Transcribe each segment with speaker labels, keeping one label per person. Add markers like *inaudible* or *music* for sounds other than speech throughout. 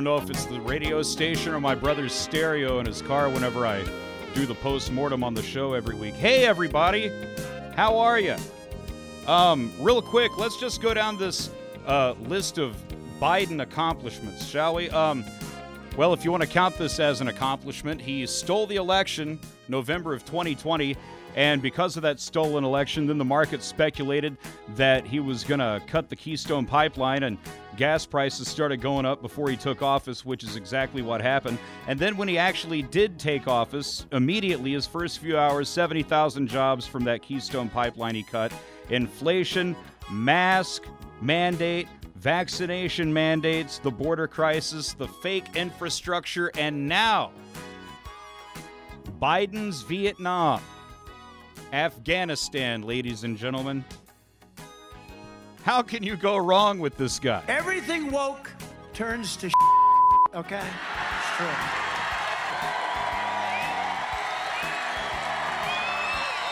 Speaker 1: don't know if it's the radio station or my brother's stereo in his car whenever I do the post mortem on the show every week. Hey, everybody, how are you? Um, real quick, let's just go down this uh, list of Biden accomplishments, shall we? Um, well, if you want to count this as an accomplishment, he stole the election November of 2020. And because of that stolen election, then the market speculated that he was going to cut the Keystone pipeline and gas prices started going up before he took office, which is exactly what happened. And then when he actually did take office, immediately, his first few hours, 70,000 jobs from that Keystone pipeline he cut. Inflation, mask, mandate, vaccination mandates, the border crisis, the fake infrastructure, and now Biden's Vietnam. Afghanistan, ladies and gentlemen. How can you go wrong with this guy?
Speaker 2: Everything woke turns to okay? It's true.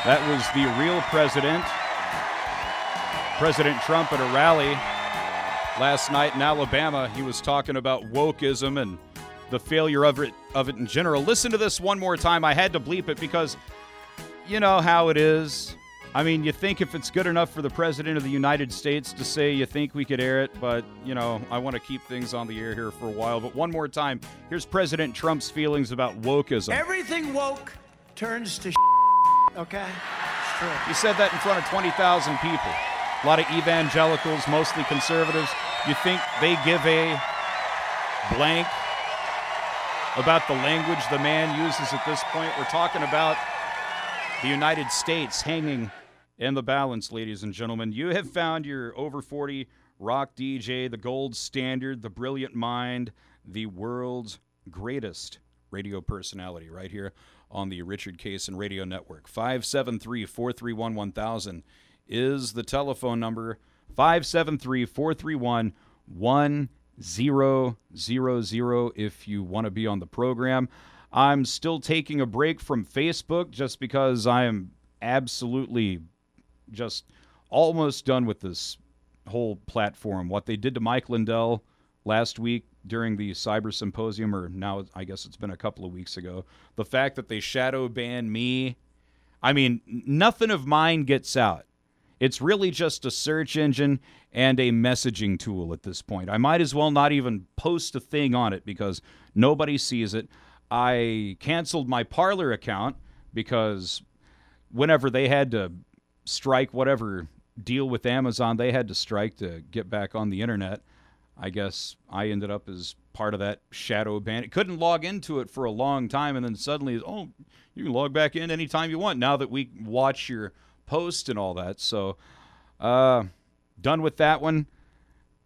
Speaker 1: That was the real president, President Trump, at a rally last night in Alabama. He was talking about wokeism and the failure of it, of it in general. Listen to this one more time. I had to bleep it because you know how it is. I mean, you think if it's good enough for the President of the United States to say you think we could air it, but, you know, I want to keep things on the air here for a while. But one more time, here's President Trump's feelings about wokeism.
Speaker 2: Everything woke turns to okay? It's true.
Speaker 1: He said that in front of 20,000 people. A lot of evangelicals, mostly conservatives. You think they give a blank about the language the man uses at this point? We're talking about the United States hanging in the balance, ladies and gentlemen. You have found your over 40 rock DJ, the gold standard, the brilliant mind, the world's greatest radio personality right here on the Richard Cason Radio Network. 573 431 1000 is the telephone number. 573 431 1000 if you want to be on the program. I'm still taking a break from Facebook just because I am absolutely just almost done with this whole platform. What they did to Mike Lindell last week during the cyber symposium, or now I guess it's been a couple of weeks ago, the fact that they shadow ban me. I mean, nothing of mine gets out. It's really just a search engine and a messaging tool at this point. I might as well not even post a thing on it because nobody sees it. I canceled my Parler account because whenever they had to strike whatever deal with Amazon they had to strike to get back on the internet, I guess I ended up as part of that shadow ban. It couldn't log into it for a long time, and then suddenly, oh, you can log back in anytime you want now that we watch your post and all that. So, uh, done with that one.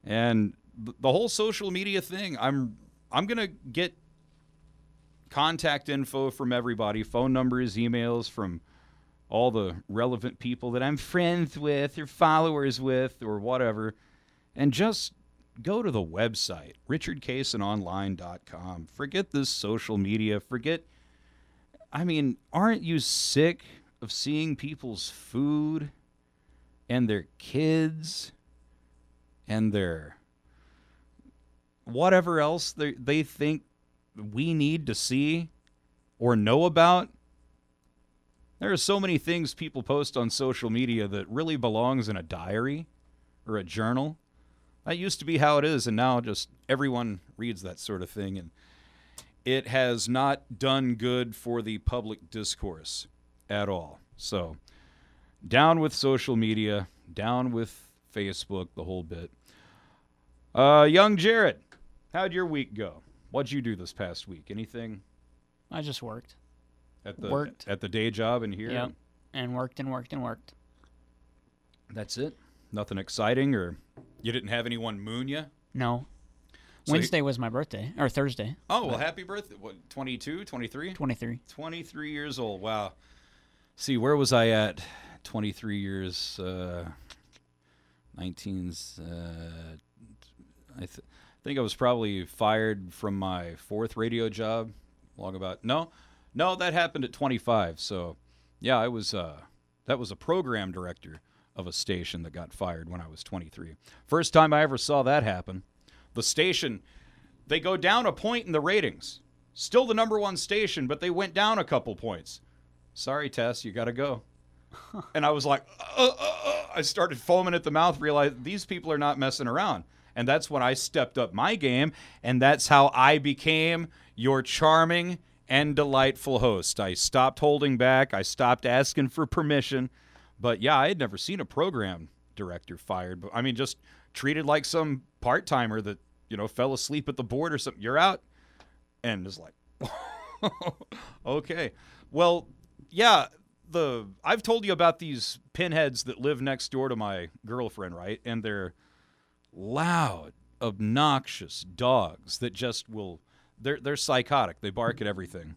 Speaker 1: And the whole social media thing, I'm I'm gonna get contact info from everybody, phone numbers, emails from all the relevant people that I'm friends with or followers with or whatever, and just go to the website, richardcasononline.com. Forget this social media. Forget, I mean, aren't you sick of seeing people's food and their kids and their whatever else they, they think we need to see or know about. There are so many things people post on social media that really belongs in a diary or a journal. That used to be how it is, and now just everyone reads that sort of thing, and it has not done good for the public discourse at all. So, down with social media, down with Facebook, the whole bit. Uh, young Jared, how'd your week go? What'd you do this past week? Anything
Speaker 3: I just worked.
Speaker 1: at the
Speaker 3: Worked.
Speaker 1: at the day job in here?
Speaker 3: Yep. And worked and worked and worked.
Speaker 1: That's it. Nothing exciting, or you didn't have anyone moon you?
Speaker 3: No.
Speaker 1: So you-
Speaker 3: Wednesday was my birthday, or Thursday.
Speaker 1: Oh well, happy birthday! What 22, 23?
Speaker 3: 23.
Speaker 1: 23 years old. Wow. See, where was I at? 23 years. Uh, 19s. Uh, I th- think I was probably fired from my fourth radio job. Long about no, no, that happened at 25. So, yeah, I was. Uh, that was a program director of a station that got fired when I was 23. First time I ever saw that happen. the station, they go down a point in the ratings. Still the number one station, but they went down a couple points. Sorry, Tess, you got to go. *laughs* and I was like, uh, uh, uh. I started foaming at the mouth, realized these people are not messing around. And that's when I stepped up my game, and that's how I became your charming and delightful host. I stopped holding back, I stopped asking for permission. But yeah, I had never seen a program director fired. But I mean, just treated like some part timer that, you know, fell asleep at the board or something. You're out. And it's like, *laughs* okay. Well, yeah, the I've told you about these pinheads that live next door to my girlfriend, right? And they're loud, obnoxious dogs that just will they're they're psychotic. They bark at everything.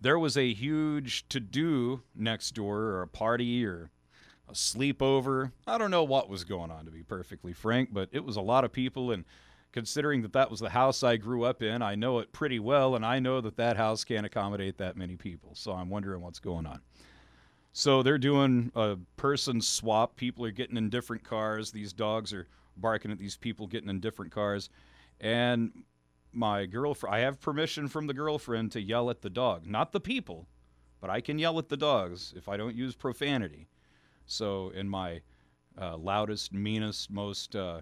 Speaker 1: There was a huge to do next door or a party or a sleepover. I don't know what was going on to be perfectly frank, but it was a lot of people and considering that that was the house I grew up in, I know it pretty well and I know that that house can't accommodate that many people. So I'm wondering what's going on. So they're doing a person swap. People are getting in different cars. These dogs are barking at these people getting in different cars. And my girlfriend, I have permission from the girlfriend to yell at the dog, not the people, but I can yell at the dogs if I don't use profanity. So in my uh, loudest, meanest, most uh,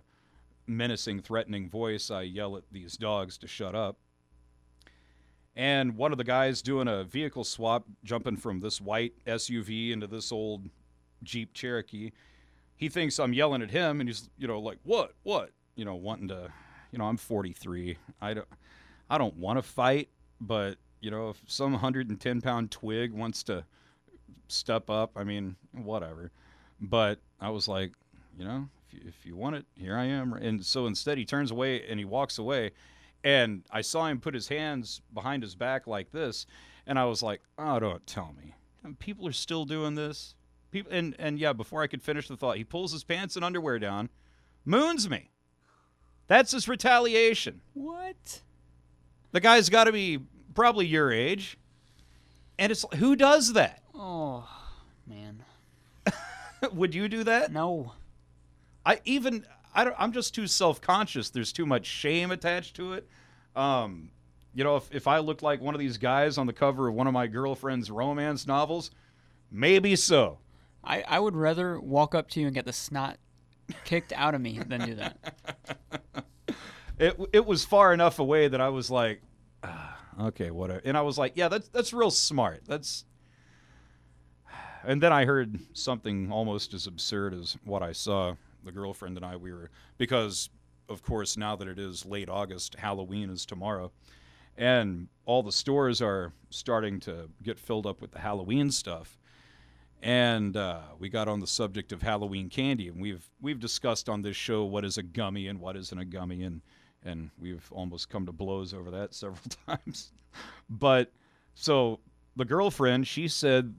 Speaker 1: menacing, threatening voice, I yell at these dogs to shut up. And one of the guys doing a vehicle swap, jumping from this white SUV into this old Jeep Cherokee, he thinks I'm yelling at him, and he's, you know, like, what, what, you know, wanting to, you know, I'm 43. I don't, I don't want to fight, but you know, if some 110 pound twig wants to step up, I mean, whatever. But I was like, you know, if you, if you want it, here I am. And so instead, he turns away and he walks away. And I saw him put his hands behind his back like this, and I was like, "Oh, don't tell me, And people are still doing this." People, and and yeah, before I could finish the thought, he pulls his pants and underwear down, moons me. That's his retaliation.
Speaker 3: What?
Speaker 1: The guy's got to be probably your age, and it's who does that?
Speaker 3: Oh, man. *laughs*
Speaker 1: Would you do that?
Speaker 3: No.
Speaker 1: I even I don't, I'm just too self conscious. There's too much shame attached to it. Um, you know, if, if I looked like one of these guys on the cover of one of my girlfriend's romance novels, maybe so.
Speaker 3: I, I would rather walk up to you and get the snot kicked out of me than do that. *laughs*
Speaker 1: It it was far enough away that I was like, ah, okay, whatever. And I was like, yeah, that's that's real smart. That's. *sighs* And then I heard something almost as absurd as what I saw. The girlfriend and I, we were because, of course, now that it is late August, Halloween is tomorrow, and all the stores are starting to get filled up with the Halloween stuff. And uh, we got on the subject of Halloween candy, and we've we've discussed on this show what is a gummy and what isn't a gummy, and and we've almost come to blows over that *laughs* several times. but so the girlfriend, she said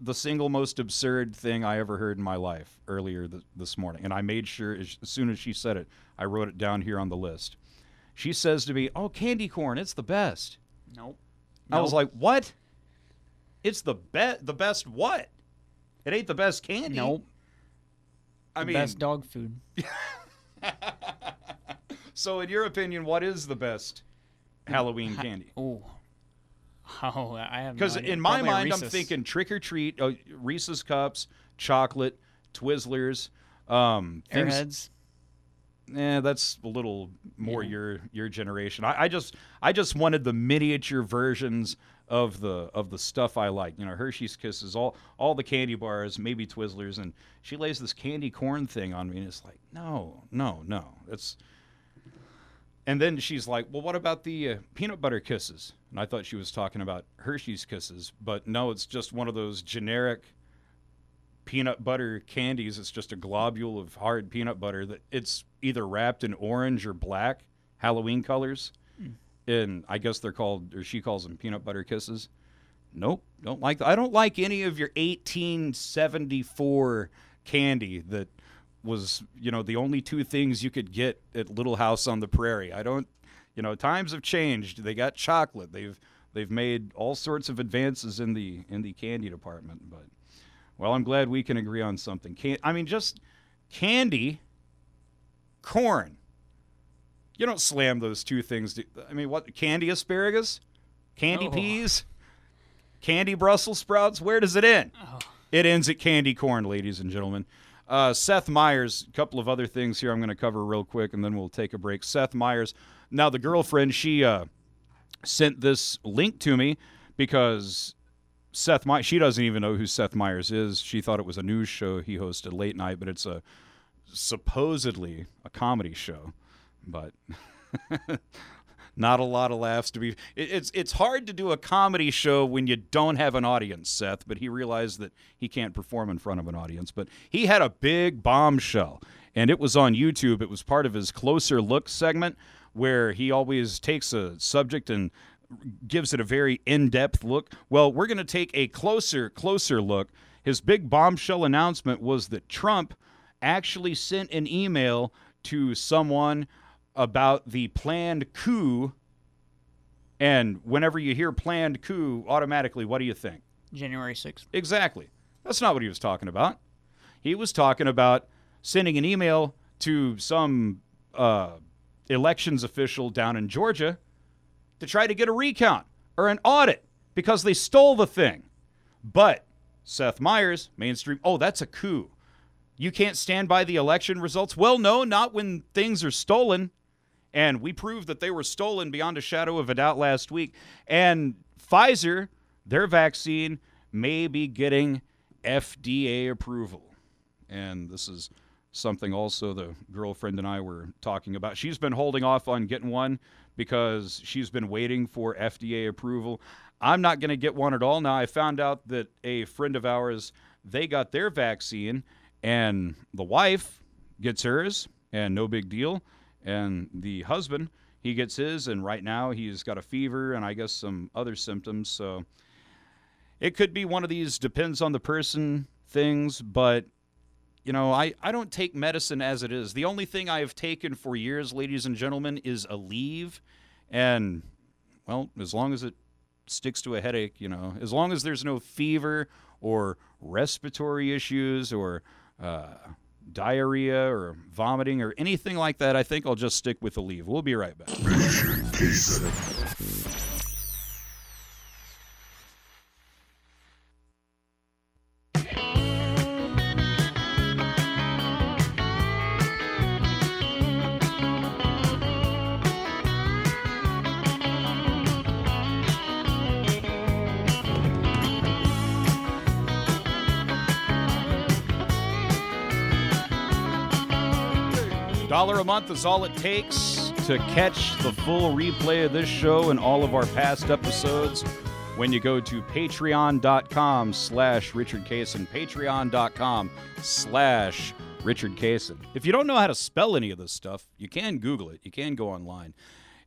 Speaker 1: the single most absurd thing I ever heard in my life earlier th- this morning, and I made sure as, as soon as she said it, I wrote it down here on the list. She says to me, "Oh, candy corn, it's the best."
Speaker 3: Nope.
Speaker 1: I was like, "What? It's the best. The best what? It ain't the best candy."
Speaker 3: Nope.
Speaker 1: I
Speaker 3: The
Speaker 1: mean,
Speaker 3: best dog food. *laughs*
Speaker 1: so in your opinion, what is the best Halloween *laughs* candy?
Speaker 3: Oh. Oh, I have no *laughs*
Speaker 1: Because
Speaker 3: idea.
Speaker 1: in my
Speaker 3: Probably
Speaker 1: mind, I'm
Speaker 3: Reese's.
Speaker 1: thinking trick or treat, uh, Reese's cups, chocolate, Twizzlers, um, things.
Speaker 3: Airheads.
Speaker 1: Eh, that's a little more
Speaker 3: Yeah.
Speaker 1: your your generation. I, I just I just wanted the miniature versions of the of the stuff I like. You know, Hershey's Kisses, all all the candy bars, maybe Twizzlers, and she lays this candy corn thing on me, and it's like, no, no, no, it's. And then she's like, "Well, what about the uh, peanut butter kisses?" And I thought she was talking about Hershey's Kisses, but no, it's just one of those generic peanut butter candies. It's just a globule of hard peanut butter that it's either wrapped in orange or black Halloween colors. And I guess they're called, or she calls them peanut butter kisses. Nope, don't like that. I don't like any of your 1874 candy that was, you know, the only two things you could get at Little House on the Prairie. I don't, you know, times have changed. They got chocolate. They've they've made all sorts of advances in the in the candy department, but well, I'm glad we can agree on something. Can I mean just candy, corn. You don't slam those two things. to- I mean, what? Candy asparagus? Candy
Speaker 3: Oh.
Speaker 1: peas? Candy Brussels sprouts? Where does it end? Oh. It ends at candy corn, ladies and gentlemen. Uh, Seth Meyers, a couple of other things here I'm going to cover real quick, and then we'll take a break. Seth Meyers. Now, the girlfriend, she uh, sent this link to me because Seth Meyers, she doesn't even know who Seth Meyers is. She thought it was a news show he hosted late night, but it's a supposedly a comedy show. But *laughs* not a lot of laughs to be. It, it's it's hard to do a comedy show when you don't have an audience, Seth. But he realized that he can't perform in front of an audience. But he had a big bombshell, and it was on YouTube. It was part of his closer look segment where he always takes a subject and gives it a very in-depth look. Well, we're going to take a closer closer look. His big bombshell announcement was that Trump actually sent an email to someone about the planned coup. And whenever you hear planned coup, automatically, what do you think?
Speaker 3: January 6th.
Speaker 1: Exactly. That's not what he was talking about. He was talking about sending an email to some uh, elections official down in Georgia to try to get a recount or an audit because they stole the thing. But Seth Meyers, mainstream, oh, that's a coup. You can't stand by the election results? Well, no, not when things are stolen. And we proved that they were stolen beyond a shadow of a doubt last week. And Pfizer, their vaccine, may be getting FDA approval. And this is something also the girlfriend and I were talking about. She's been holding off on getting one because she's been waiting for FDA approval. I'm not going to get one at all. Now, I found out that a friend of ours, they got their vaccine and the wife gets hers and no big deal. And the husband, he gets his and right now he's got a fever and I guess some other symptoms. So it could be one of these depends on the person things, but you know, I, I don't take medicine as it is. The only thing I've taken for years, ladies and gentlemen, is Aleve. And, well, as long as it sticks to a headache, you know, as long as there's no fever or respiratory issues or uh, diarrhea or vomiting or anything like that, I think I'll just stick with the Aleve. We'll be right back. Month is all it takes to catch the full replay of this show and all of our past episodes when you go to patreon.com slash richard Cason, patreon.com slash richard Cason. If you don't know how to spell any of this stuff, you can Google it. You can go online.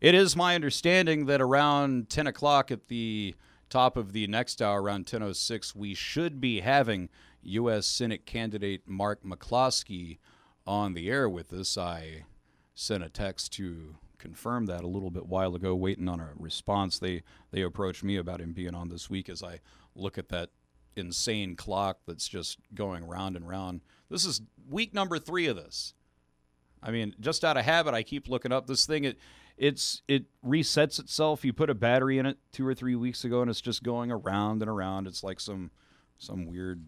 Speaker 1: It is my understanding that around 10 o'clock at the top of the next hour, around 10.06, we should be having U.S. Senate candidate Mark McCloskey on the air with us. I sent a text to confirm that a little bit while ago, waiting on a response. They they approached me about him being on this week as I look at that insane clock that's just going round and round. This is week number three of this. I mean, just out of habit, I keep looking up this thing. It it's it resets itself. You put a battery in it two or three weeks ago, and it's just going around and around. It's like some some weird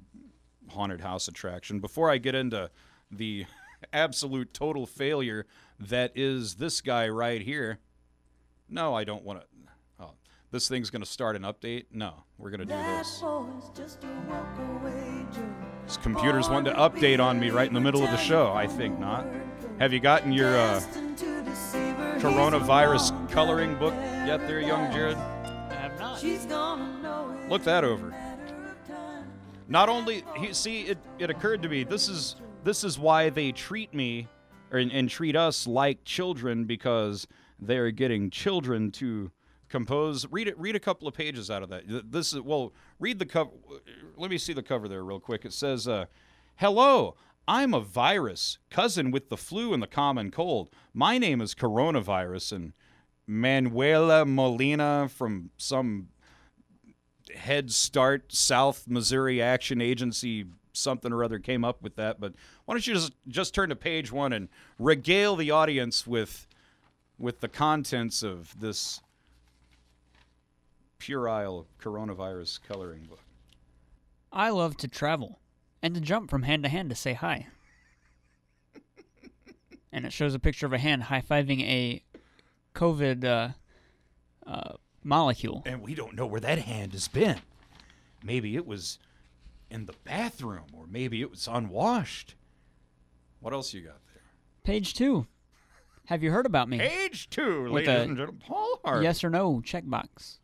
Speaker 1: haunted house attraction. Before I get into the *laughs* absolute total failure that is this guy right here, no, I don't want to. Oh, this thing's going to start an update. No, we're going to do this. This computer's wanting to update on me right in the middle of the show. I think not. Have you gotten your uh, coronavirus coloring book yet, there, young Jared?
Speaker 3: I have not.
Speaker 1: Look that over. Not only he see it, it occurred to me this is this is why they treat me or, and, treat us like children because they're getting children to compose. Read it read a couple of pages out of that. This is well read the cover let me see the cover there real quick. It says uh, hello i'm a virus cousin with the flu and the common cold. My name is coronavirus and manuela molina from some Head Start South Missouri Action Agency something or other came up with that. But why don't you just just turn to page one and regale the audience with with the contents of this puerile coronavirus coloring book.
Speaker 3: I love to travel and to jump from hand to hand to say hi. *laughs* and it shows a picture of a hand high fiving a COVID uh, uh, molecule.
Speaker 1: And we don't know where that hand has been. Maybe it was in the bathroom, or maybe it was unwashed. What else you got there?
Speaker 3: Page two. Have you heard about me?
Speaker 1: Page two,
Speaker 3: With
Speaker 1: ladies
Speaker 3: a
Speaker 1: and gentlemen. Paul Harvey.
Speaker 3: Yes or no checkbox.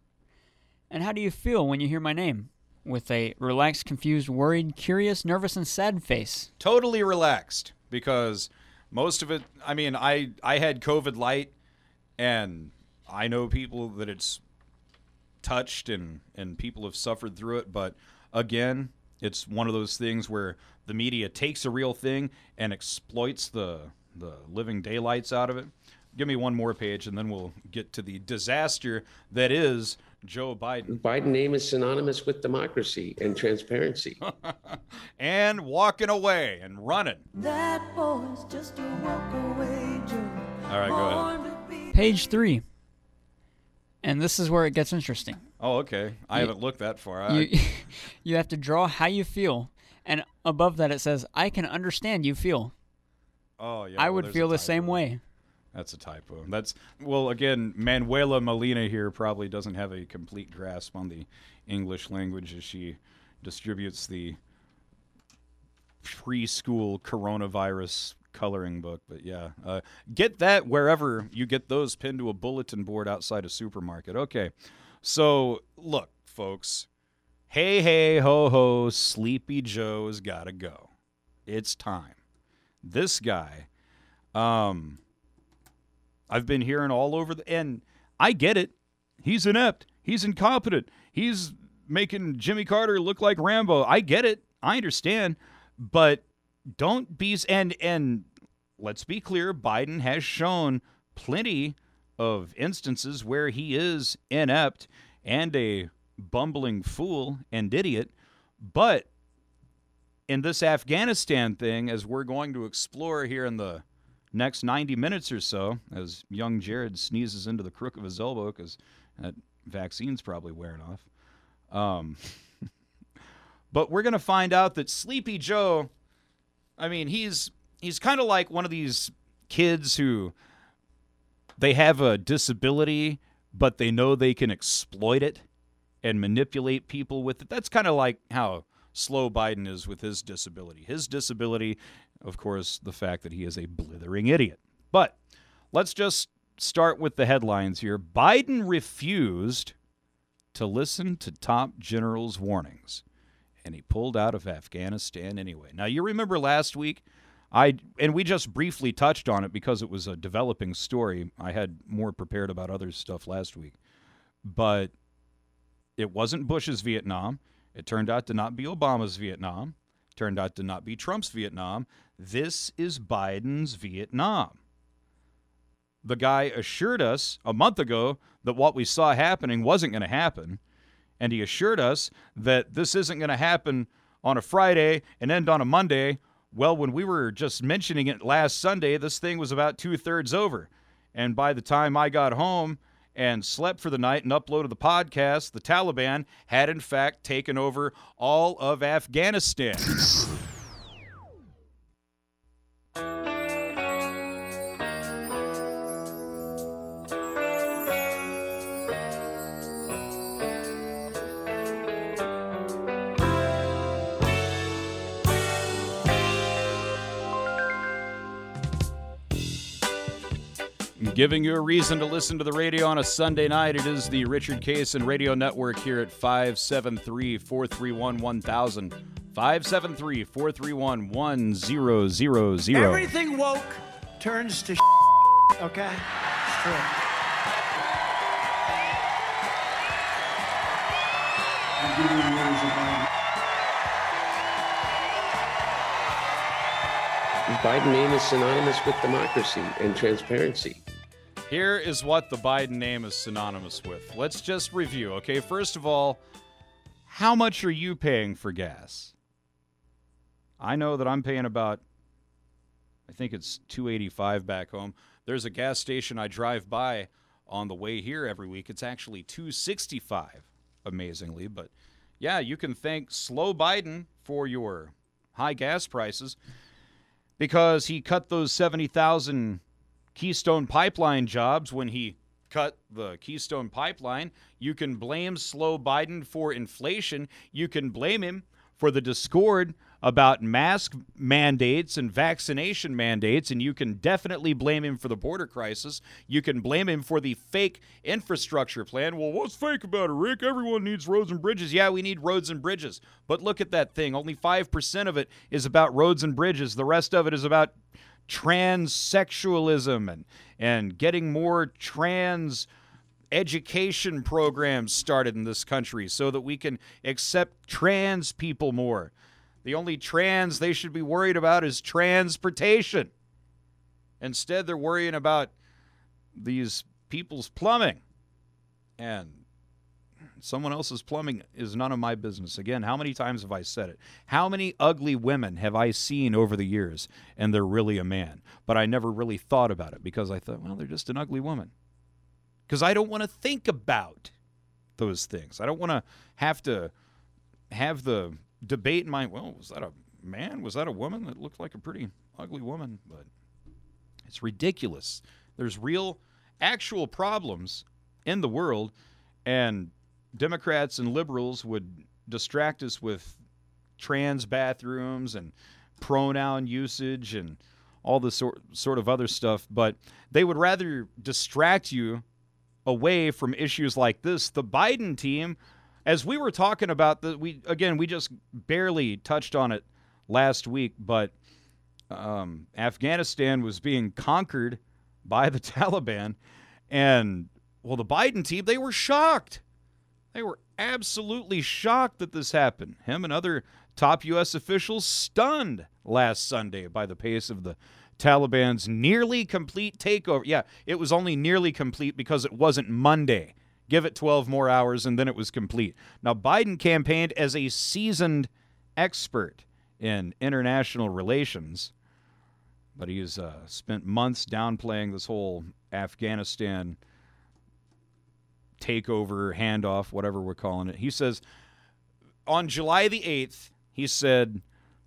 Speaker 3: And how do you feel when you hear my name? With a relaxed, confused, worried, curious, nervous, and sad face.
Speaker 1: totally relaxed because most of it i mean i i had covid light and i know people that it's touched and and people have suffered through it but again it's one of those things where the media takes a real thing and exploits the the living daylights out of it give me one more page and then we'll get to the disaster that is joe biden
Speaker 4: Biden name is synonymous with democracy and transparency. *laughs*
Speaker 1: and walking away and running
Speaker 5: That boy's just a walk away Joe.
Speaker 1: all right go ahead
Speaker 5: Born to be
Speaker 3: Page three. And this is where it gets interesting.
Speaker 1: Oh okay i haven't looked that far I,
Speaker 3: You, *laughs* you have to draw how you feel. And above that, it says, I can understand you feel.
Speaker 1: Oh yeah,
Speaker 3: I
Speaker 1: well,
Speaker 3: would feel the same way.
Speaker 1: That's a typo. That's well, again, Manuela Molina here probably doesn't have a complete grasp on the English language as she distributes the preschool coronavirus coloring book. But yeah, uh, get that wherever you get those pinned to a bulletin board outside a supermarket. Okay, so look, folks. Hey, hey, ho, ho, Sleepy Joe's gotta go. It's time. This guy, um, I've been hearing all over the and I get it. He's inept. He's incompetent. He's making Jimmy Carter look like Rambo. I get it. I understand. But don't be and and let's be clear, Biden has shown plenty of instances where he is inept and a bumbling fool and idiot. But in this Afghanistan thing, as we're going to explore here in the next 90 minutes or so, as young Jared sneezes into the crook of his elbow because that vaccine's probably wearing off. Um, *laughs* but we're going to find out that Sleepy Joe, I mean, he's he's kind of like one of these kids who they have a disability, but they know they can exploit it and manipulate people with it. That's kind of like how slow Biden is with his disability. His disability, of course, the fact that he is a blithering idiot. But let's just start with the headlines here. Biden refused to listen to top generals' warnings, and he pulled out of Afghanistan anyway. Now, you remember last week, I and we just briefly touched on it because it was a developing story. I had more prepared about other stuff last week. But it wasn't Bush's Vietnam. It turned out to not be Obama's Vietnam. It turned out to not be Trump's Vietnam. This is Biden's Vietnam. The guy assured us a month ago that what we saw happening wasn't going to happen. And he assured us that this isn't going to happen on a Friday and end on a Monday. Well, when we were just mentioning it last Sunday, this thing was about two thirds over. And by the time I got home and slept for the night and uploaded the podcast, the Taliban had in fact taken over all of Afghanistan. Giving you a reason to listen to the radio on a Sunday night. It is the Richard Cason Radio Network here at 573 431 1000. 573 431 1000.
Speaker 2: Everything woke turns to okay? It's true.
Speaker 4: Biden name is synonymous with democracy and transparency.
Speaker 1: Here is what the Biden name is synonymous with. Let's just review, okay? First of all, how much are you paying for gas? I know that I'm paying about I think it's 285 back home. There's a gas station I drive by on the way here every week. It's actually 265, amazingly. But yeah, you can thank slow Biden for your high gas prices because he cut those 70,000 Keystone Pipeline jobs when he cut the Keystone Pipeline. You can blame slow Biden for inflation. You can blame him for the discord about mask mandates and vaccination mandates, and you can definitely blame him for the border crisis. You can blame him for the fake infrastructure plan. Well, what's fake about it, Rick? Everyone needs roads and bridges. Yeah, we need roads and bridges. But look at that thing. Only 5% of it is about roads and bridges, the rest of it is about transsexualism and, and getting more trans education programs started in this country so that we can accept trans people more. The only trans they should be worried about is transportation. Instead, they're worrying about these people's plumbing. And someone else's plumbing is none of my business. Again, how many times have I said it? How many ugly women have I seen over the years and they're really a man? But I never really thought about it because I thought, well, they're just an ugly woman because I don't want to think about those things. I don't want to have to have the debate in my. Well, was that a man? Was that a woman that looked like a pretty ugly woman? But it's ridiculous. There's real, actual problems in the world, and Democrats and liberals would distract us with trans bathrooms and pronoun usage and all this sort, sort of other stuff, but they would rather distract you away from issues like this. The Biden team, as we were talking about the we again we just barely touched on it last week, but um, Afghanistan was being conquered by the *laughs* Taliban, and well, the Biden team they were shocked. They were absolutely shocked that this happened. Him and other top U.S. officials stunned last Sunday by the pace of the Taliban's nearly complete takeover. Yeah, it was only nearly complete because it wasn't Monday. Give it 12 more hours and then it was complete. Now, Biden campaigned as a seasoned expert in international relations, but he's uh, spent months downplaying this whole Afghanistan takeover, handoff, whatever we're calling it. He says on July the 8th, he said,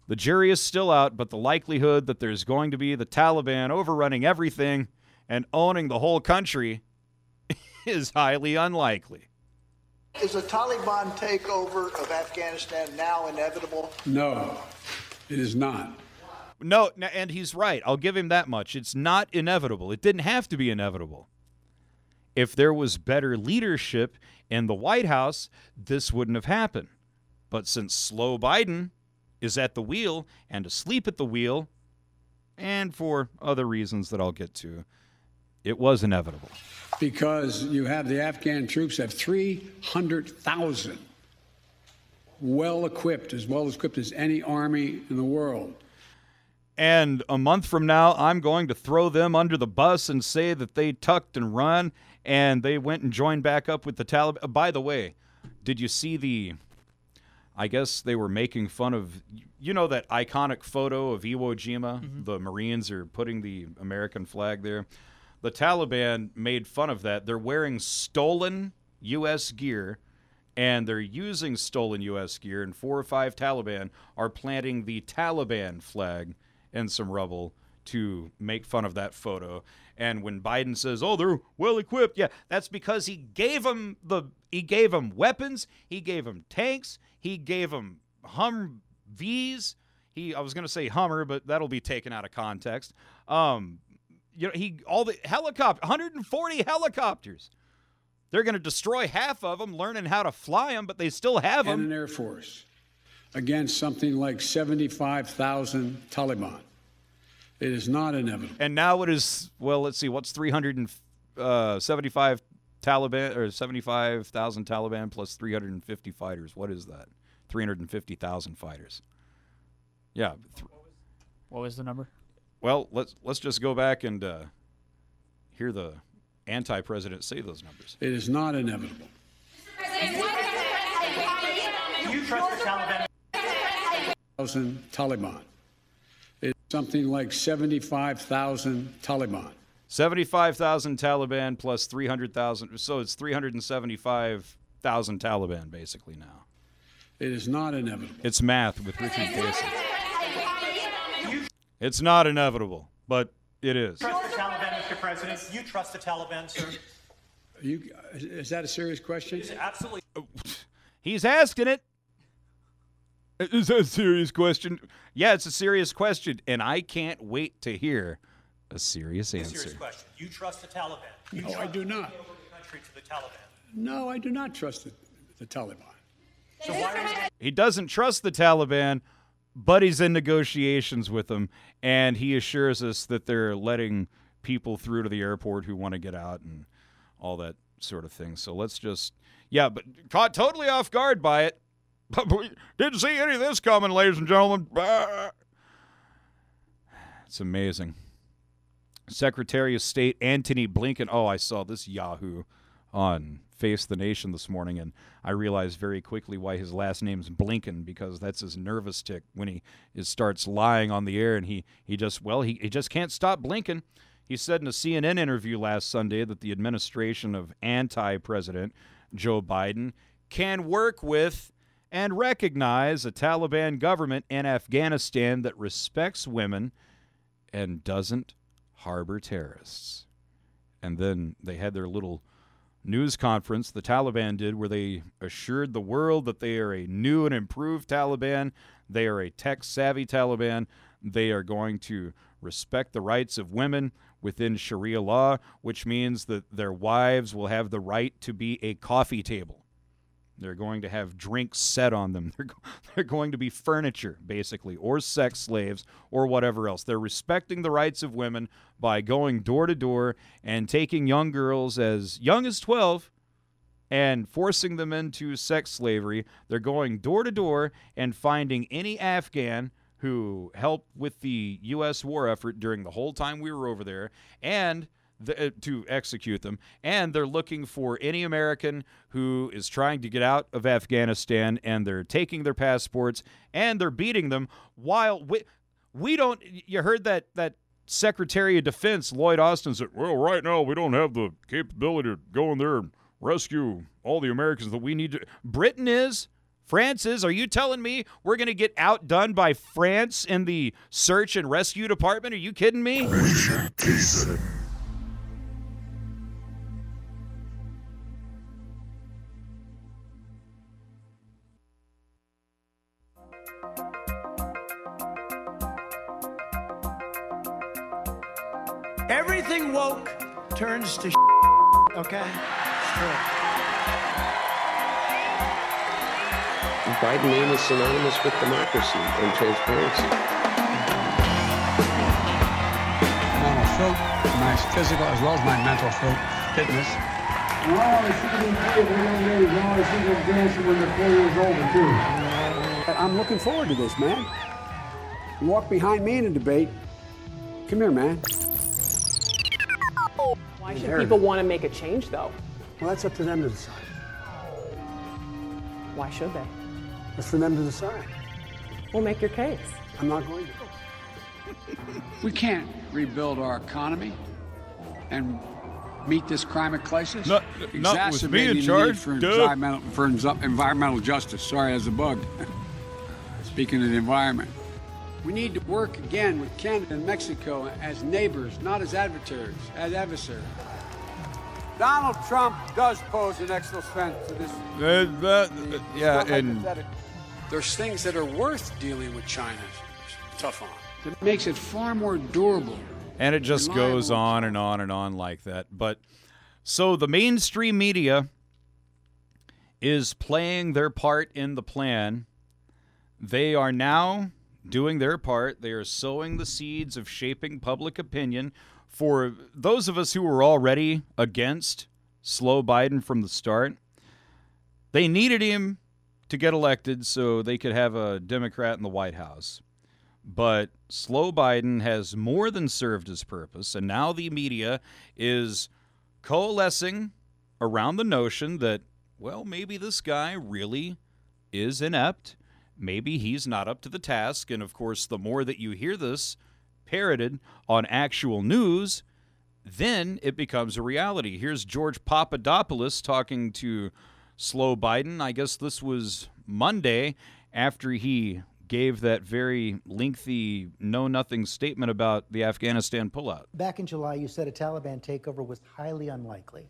Speaker 1: the jury is still out, but the likelihood that there's going to be the Taliban overrunning everything and owning the whole country *laughs* is highly unlikely.
Speaker 6: Is a Taliban takeover of Afghanistan now inevitable?
Speaker 7: No, it is not.
Speaker 1: No, and he's right. I'll give him that much. It's not inevitable. It didn't have to be inevitable. If there was better leadership in the White House, this wouldn't have happened. But since slow Biden is at the wheel and asleep at the wheel, and for other reasons that I'll get to, it was inevitable.
Speaker 7: Because you have the Afghan troops have 300,000 well equipped, as well equipped as any army in the world.
Speaker 1: And a month from now, I'm going to throw them under the bus and say that they tucked and run and they went and joined back up with the Taliban. By the way, did you see the I guess they were making fun of, you know, that iconic photo of Iwo Jima. Mm-hmm. The Marines are putting the American flag there. The Taliban made fun of that. They're wearing stolen U.S. gear and they're using stolen U.S. gear, and four or five Taliban are planting the Taliban flag in some rubble to make fun of that photo. And when Biden says, "Oh, they're well equipped," yeah, that's because he gave them the he gave them weapons, he gave them tanks, he gave them Humvees. He I was going to say Hummer, but that'll be taken out of context. Um, you know, he all the helicopter 140 helicopters. They're going to destroy half of them, learning how to fly them, but they still have them.
Speaker 7: And an air force against something like 75,000 Taliban. It is not inevitable.
Speaker 1: And now it is. Well, let's see. What's 375 Taliban or 75,000 Taliban plus 350 fighters. What is that? 350,000 fighters. Yeah.
Speaker 3: What was the number?
Speaker 1: Well, let's let's just go back and uh, hear the anti-president say those numbers.
Speaker 7: It is not inevitable. You trust the Taliban? Taliban. It something like 75,000 Taliban.
Speaker 1: 75,000 Taliban plus 300,000. So it's 375,000 Taliban basically now.
Speaker 7: It is not inevitable.
Speaker 1: It's math with Richard Cason. It's not inevitable, but it is.
Speaker 8: trust the Taliban, Mr. President? You trust the Taliban, sir?
Speaker 7: You, is that a serious question?
Speaker 8: Absolutely.
Speaker 1: He's asking it. Is that a serious question? Yeah, it's a serious question, and I can't wait to hear a serious answer.
Speaker 8: Serious question. You trust the Taliban? You
Speaker 7: No, I do not.
Speaker 8: the country to the Taliban.
Speaker 7: No, I do not trust the, the Taliban.
Speaker 8: So why are you
Speaker 1: He doesn't trust the Taliban, but he's in negotiations with them, and he assures us that they're letting people through to the airport who want to get out and all that sort of thing. So let's just, yeah, but caught totally off guard by it. But we didn't see any of this coming, ladies and gentlemen. It's amazing. Secretary of State Antony Blinken. Oh, I saw this Yahoo on Face the Nation this morning, and I realized very quickly why his last name's Blinken because that's his nervous tick when he is, starts lying on the air, and he he just well he, he just can't stop blinking. He said in a CNN interview last Sunday that the administration of anti-president Joe Biden can work with and recognize a Taliban government in Afghanistan that respects women and doesn't harbor terrorists. And then they had their little news conference the Taliban did where they assured the world that they are a new and improved Taliban. They are a tech savvy Taliban. They are going to respect the rights of women within Sharia law, which means that their wives will have the right to be a coffee table. They're going to have drinks set on them. *laughs* They're, they're going to be furniture, basically, or sex slaves, or whatever else. They're respecting the rights of women by going door to door and taking young girls as young as 12 and forcing them into sex slavery. They're going door to door and finding any Afghan who helped with the U.S. war effort during the whole time we were over there and the, uh, to execute them. And they're looking for any American who is trying to get out of Afghanistan and they're taking their passports and they're beating them while we, we don't. You heard that, that Secretary of Defense Lloyd Austin said, "Well, right now we don't have the capability to go in there and rescue all the Americans that we need to." Britain is, France is. Are you telling me we're going to get outdone by France in the search and rescue department? Are you kidding me?
Speaker 2: Turns to okay? It's true.
Speaker 4: Biden name is synonymous with democracy and transparency.
Speaker 7: Mental fit, my physical as well as my mental fit, fitness. I'm looking forward to this, man. You walk behind me in a debate. Come here, man.
Speaker 9: Why should people want to make a change, though?
Speaker 7: Well, that's up to them to decide.
Speaker 9: Why should they?
Speaker 7: It's for them to decide.
Speaker 9: We'll make your case.
Speaker 7: I'm not going to. We can't rebuild our economy and meet this climate crisis.
Speaker 1: Not- not with me in
Speaker 7: exacerbating
Speaker 1: charge,
Speaker 7: need for environmental, for environmental justice. Sorry, as a bug. *laughs* Speaking of the environment, we need to work again with Canada and Mexico as neighbors, not as adversaries. As adversaries. Donald Trump does pose an extra threat to this uh, uh, uh,
Speaker 1: yeah, and
Speaker 7: there's things that are worth dealing with China tough on. It makes it far more durable.
Speaker 1: and it just goes on and on and on like that. But so the mainstream media is playing their part in the plan. They are now doing their part. They are sowing the seeds of shaping public opinion for those of us who were already against slow Biden from the start. They needed him to get elected so they could have a Democrat in the White House. But slow Biden has more than served his purpose, and now the media is coalescing around the notion that, well, maybe this guy really is inept. Maybe he's not up to the task. And of course, the more that you hear this, parroted on actual news, then it becomes a reality. Here's George Papadopoulos talking to Slow Biden. I guess this was Monday after he gave that very lengthy know nothing statement about the Afghanistan pullout.
Speaker 10: Back in July, you said a Taliban takeover was highly unlikely.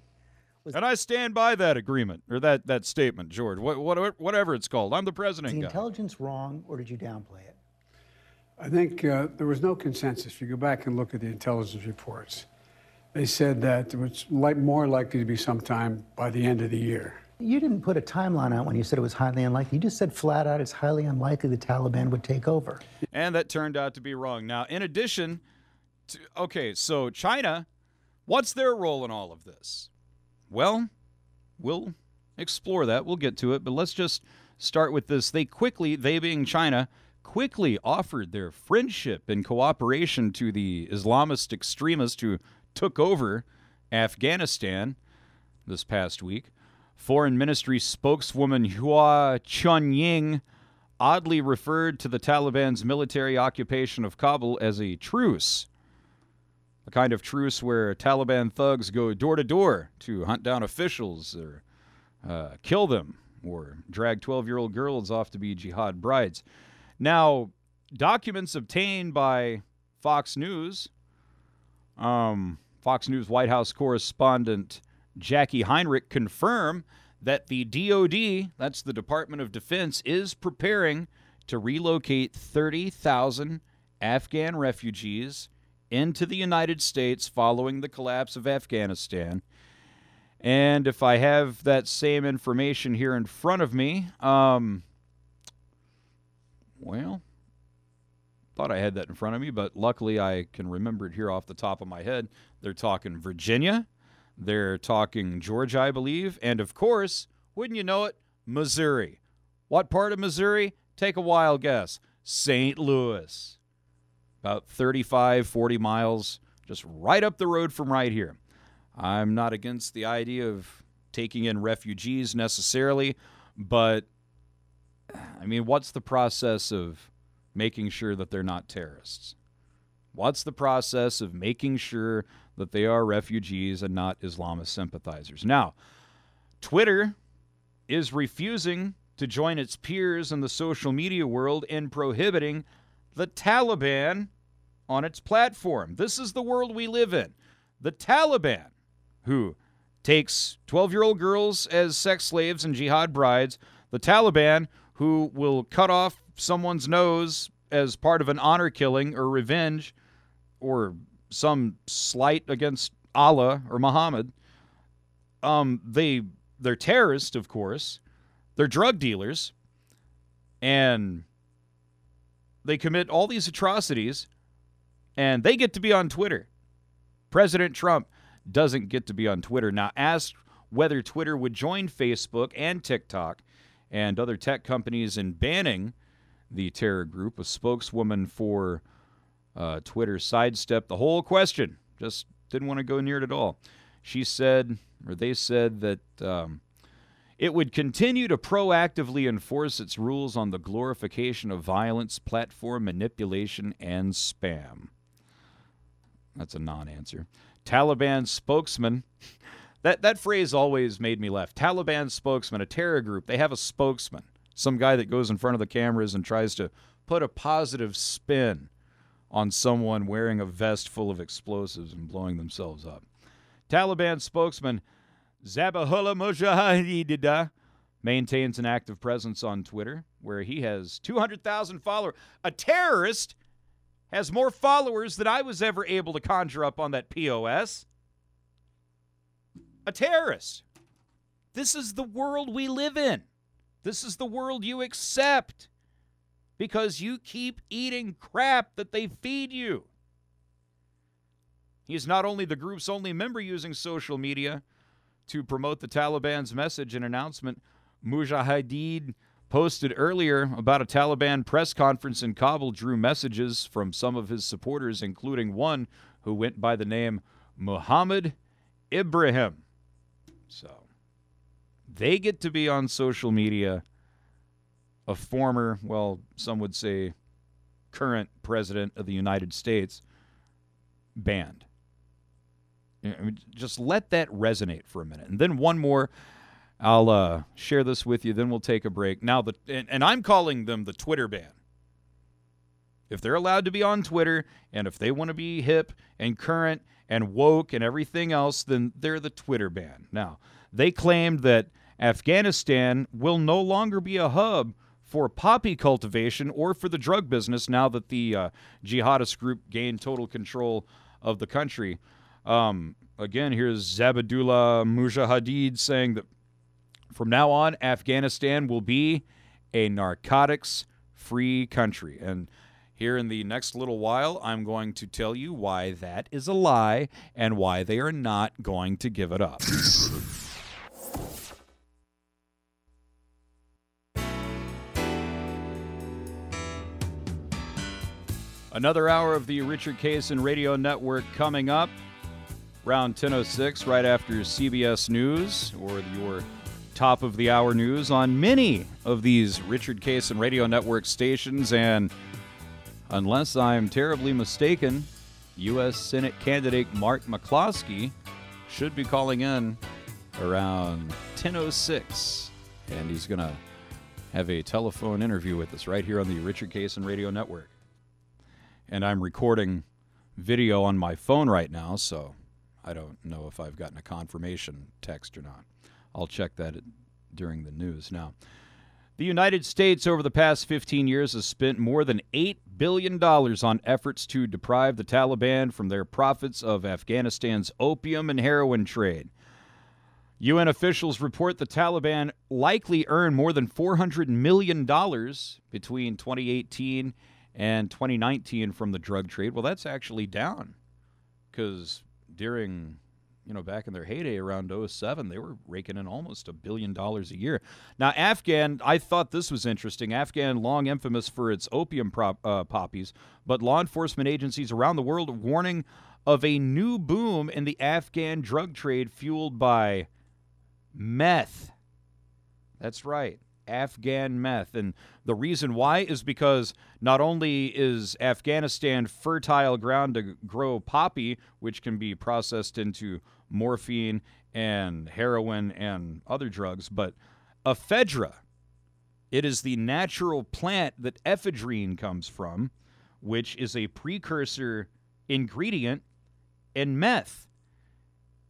Speaker 1: And I stand by that agreement or that, that statement, George. What, what, whatever it's called. I'm the
Speaker 10: Is
Speaker 1: president.
Speaker 10: the
Speaker 1: guy.
Speaker 10: intelligence wrong, or did you downplay it?
Speaker 7: I think uh, there was no consensus. If you go back and look at the intelligence reports, they said that it was like more likely to be sometime by the end of the year.
Speaker 10: You didn't put a timeline out when you said it was highly unlikely. You just said flat out it's highly unlikely the Taliban would take over.
Speaker 1: And that turned out to be wrong. Now, in addition to, okay, so China, what's their role in all of this? Well, we'll explore that. We'll get to it, but let's just start with this. They quickly, they being China, quickly offered their friendship and cooperation to the Islamist extremists who took over Afghanistan this past week. Foreign Ministry spokeswoman Hua Chunying oddly referred to the Taliban's military occupation of Kabul as a truce. A kind of truce where Taliban thugs go door to door to hunt down officials or uh, kill them or drag 12 year old girls off to be jihad brides. Now, documents obtained by Fox News, um, Fox News White House correspondent Jacqui Heinrich confirm that the DoD, that's the Department of Defense, is preparing to relocate 30,000 Afghan refugees into the United States following the collapse of Afghanistan. And if I have that same information here in front of me, um, well, thought I had that in front of me, but luckily I can remember it here off the top of my head. They're talking Virginia, they're talking Georgia, I believe, and of course, wouldn't you know it, Missouri. What part of Missouri? Take a wild guess. St. Louis. About 35, 40 miles, just right up the road from right here. I'm not against the idea of taking in refugees necessarily, but I mean, what's the process of making sure that they're not terrorists? What's the process of making sure that they are refugees and not Islamist sympathizers? Now, Twitter is refusing to join its peers in the social media world in prohibiting the Taliban on its platform. This is the world we live in. The Taliban, who takes 12 year old girls as sex slaves and jihad brides, the Taliban, who will cut off someone's nose as part of an honor killing or revenge or some slight against Allah or Muhammad. Um, they they're terrorists, of course. They're drug dealers, and they commit all these atrocities, and they get to be on Twitter. President Trump doesn't get to be on Twitter. Now, asked whether Twitter would join Facebook and TikTok and other tech companies in banning the terror group, a spokeswoman for uh, Twitter sidestepped the whole question, just didn't want to go near it at all. She said, or they said, that um, it would continue to proactively enforce its rules on the glorification of violence, platform manipulation, and spam. That's a non answer. Taliban spokesman. That, that phrase always made me laugh. Taliban spokesman, a terror group, they have a spokesman, some guy that goes in front of the cameras and tries to put a positive spin on someone wearing a vest full of explosives and blowing themselves up. Taliban spokesman Zabihullah Mujahideen maintains an active presence on Twitter where he has 200,000 followers. A terrorist has more followers than I was ever able to conjure up on that POS. A terrorist. This is the world we live in. This is the world you accept because you keep eating crap that they feed you. He is not only the group's only member using social media to promote the Taliban's message and announcement, Mujahideen posted earlier about a Taliban press conference in Kabul drew messages from some of his supporters, including one who went by the name Muhammad Ibrahim. So they get to be on social media. A former, well, some would say current president of the United States banned. I mean, just let that resonate for a minute. And then one more. I'll uh, share this with you, then we'll take a break. Now, the and, and I'm calling them the Twitter ban. If they're allowed to be on Twitter and if they want to be hip and current and woke and everything else, then they're the Twitter ban. Now, they claimed that Afghanistan will no longer be a hub for poppy cultivation or for the drug business now that the uh, jihadist group gained total control of the country. Um, again, here's Zabadullah Mujahideen saying that from now on, Afghanistan will be a narcotics free country. And here in the next little while, I'm going to tell you why that is a lie and why they are not going to give it up. *laughs* Another hour of the Richard Cason Radio Network coming up around 10:06 right after CBS News or your top of the hour news on many of these Richard Cason Radio Network stations. And unless I'm terribly mistaken, US Senate candidate Mark McCloskey should be calling in around 10:06 and he's going to have a telephone interview with us right here on the Richard Cason Radio Network. And I'm recording video on my phone right now, so I don't know if I've gotten a confirmation text or not. I'll check that during the news. Now, the United States over the past 15 years has spent more than $8 billion on efforts to deprive the Taliban from their profits of Afghanistan's opium and heroin trade. UN officials report the Taliban likely earned more than $400 million between 2018 and 2019 from the drug trade. Well, that's actually down because during, you know, back in their heyday around 07, they were raking in almost a billion dollars a year. Now, Afghan, I thought this was interesting. Afghan, long infamous for its opium prop, uh, poppies, but law enforcement agencies around the world are warning of a new boom in the Afghan drug trade fueled by meth. That's right. Afghan meth. And the reason why is because not only is Afghanistan fertile ground to grow poppy, which can be processed into morphine and heroin and other drugs, but ephedra. It is the natural plant that ephedrine comes from, which is a precursor ingredient in meth.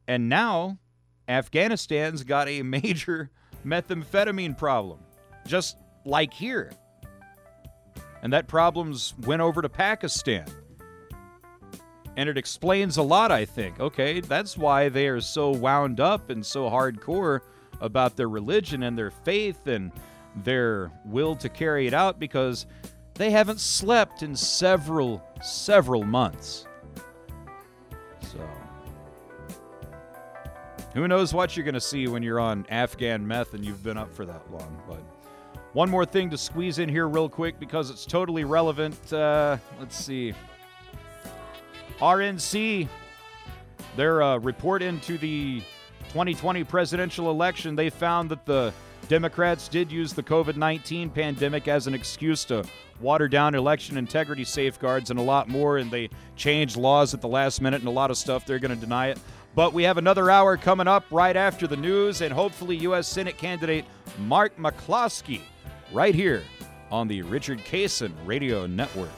Speaker 1: And now Afghanistan's got a major *laughs* methamphetamine problem, just like here. And that problem's went over to Pakistan. And it explains a lot, I think. Okay, that's why they are so wound up and so hardcore about their religion and their faith and their will to carry it out because they haven't slept in several, several months. So, who knows what you're going to see when you're on Afghan meth and you've been up for that long. But one more thing to squeeze in here, real quick, because it's totally relevant. Uh, let's see. RNC, their uh, report into the 2020 presidential election, they found that the Democrats did use the COVID 19 pandemic as an excuse to water down election integrity safeguards and a lot more, and they changed laws at the last minute and a lot of stuff. They're going to deny it. But we have another hour coming up right after the news, and hopefully, U.S. Senate candidate Mark McCloskey right here on the Richard Cason Radio Network.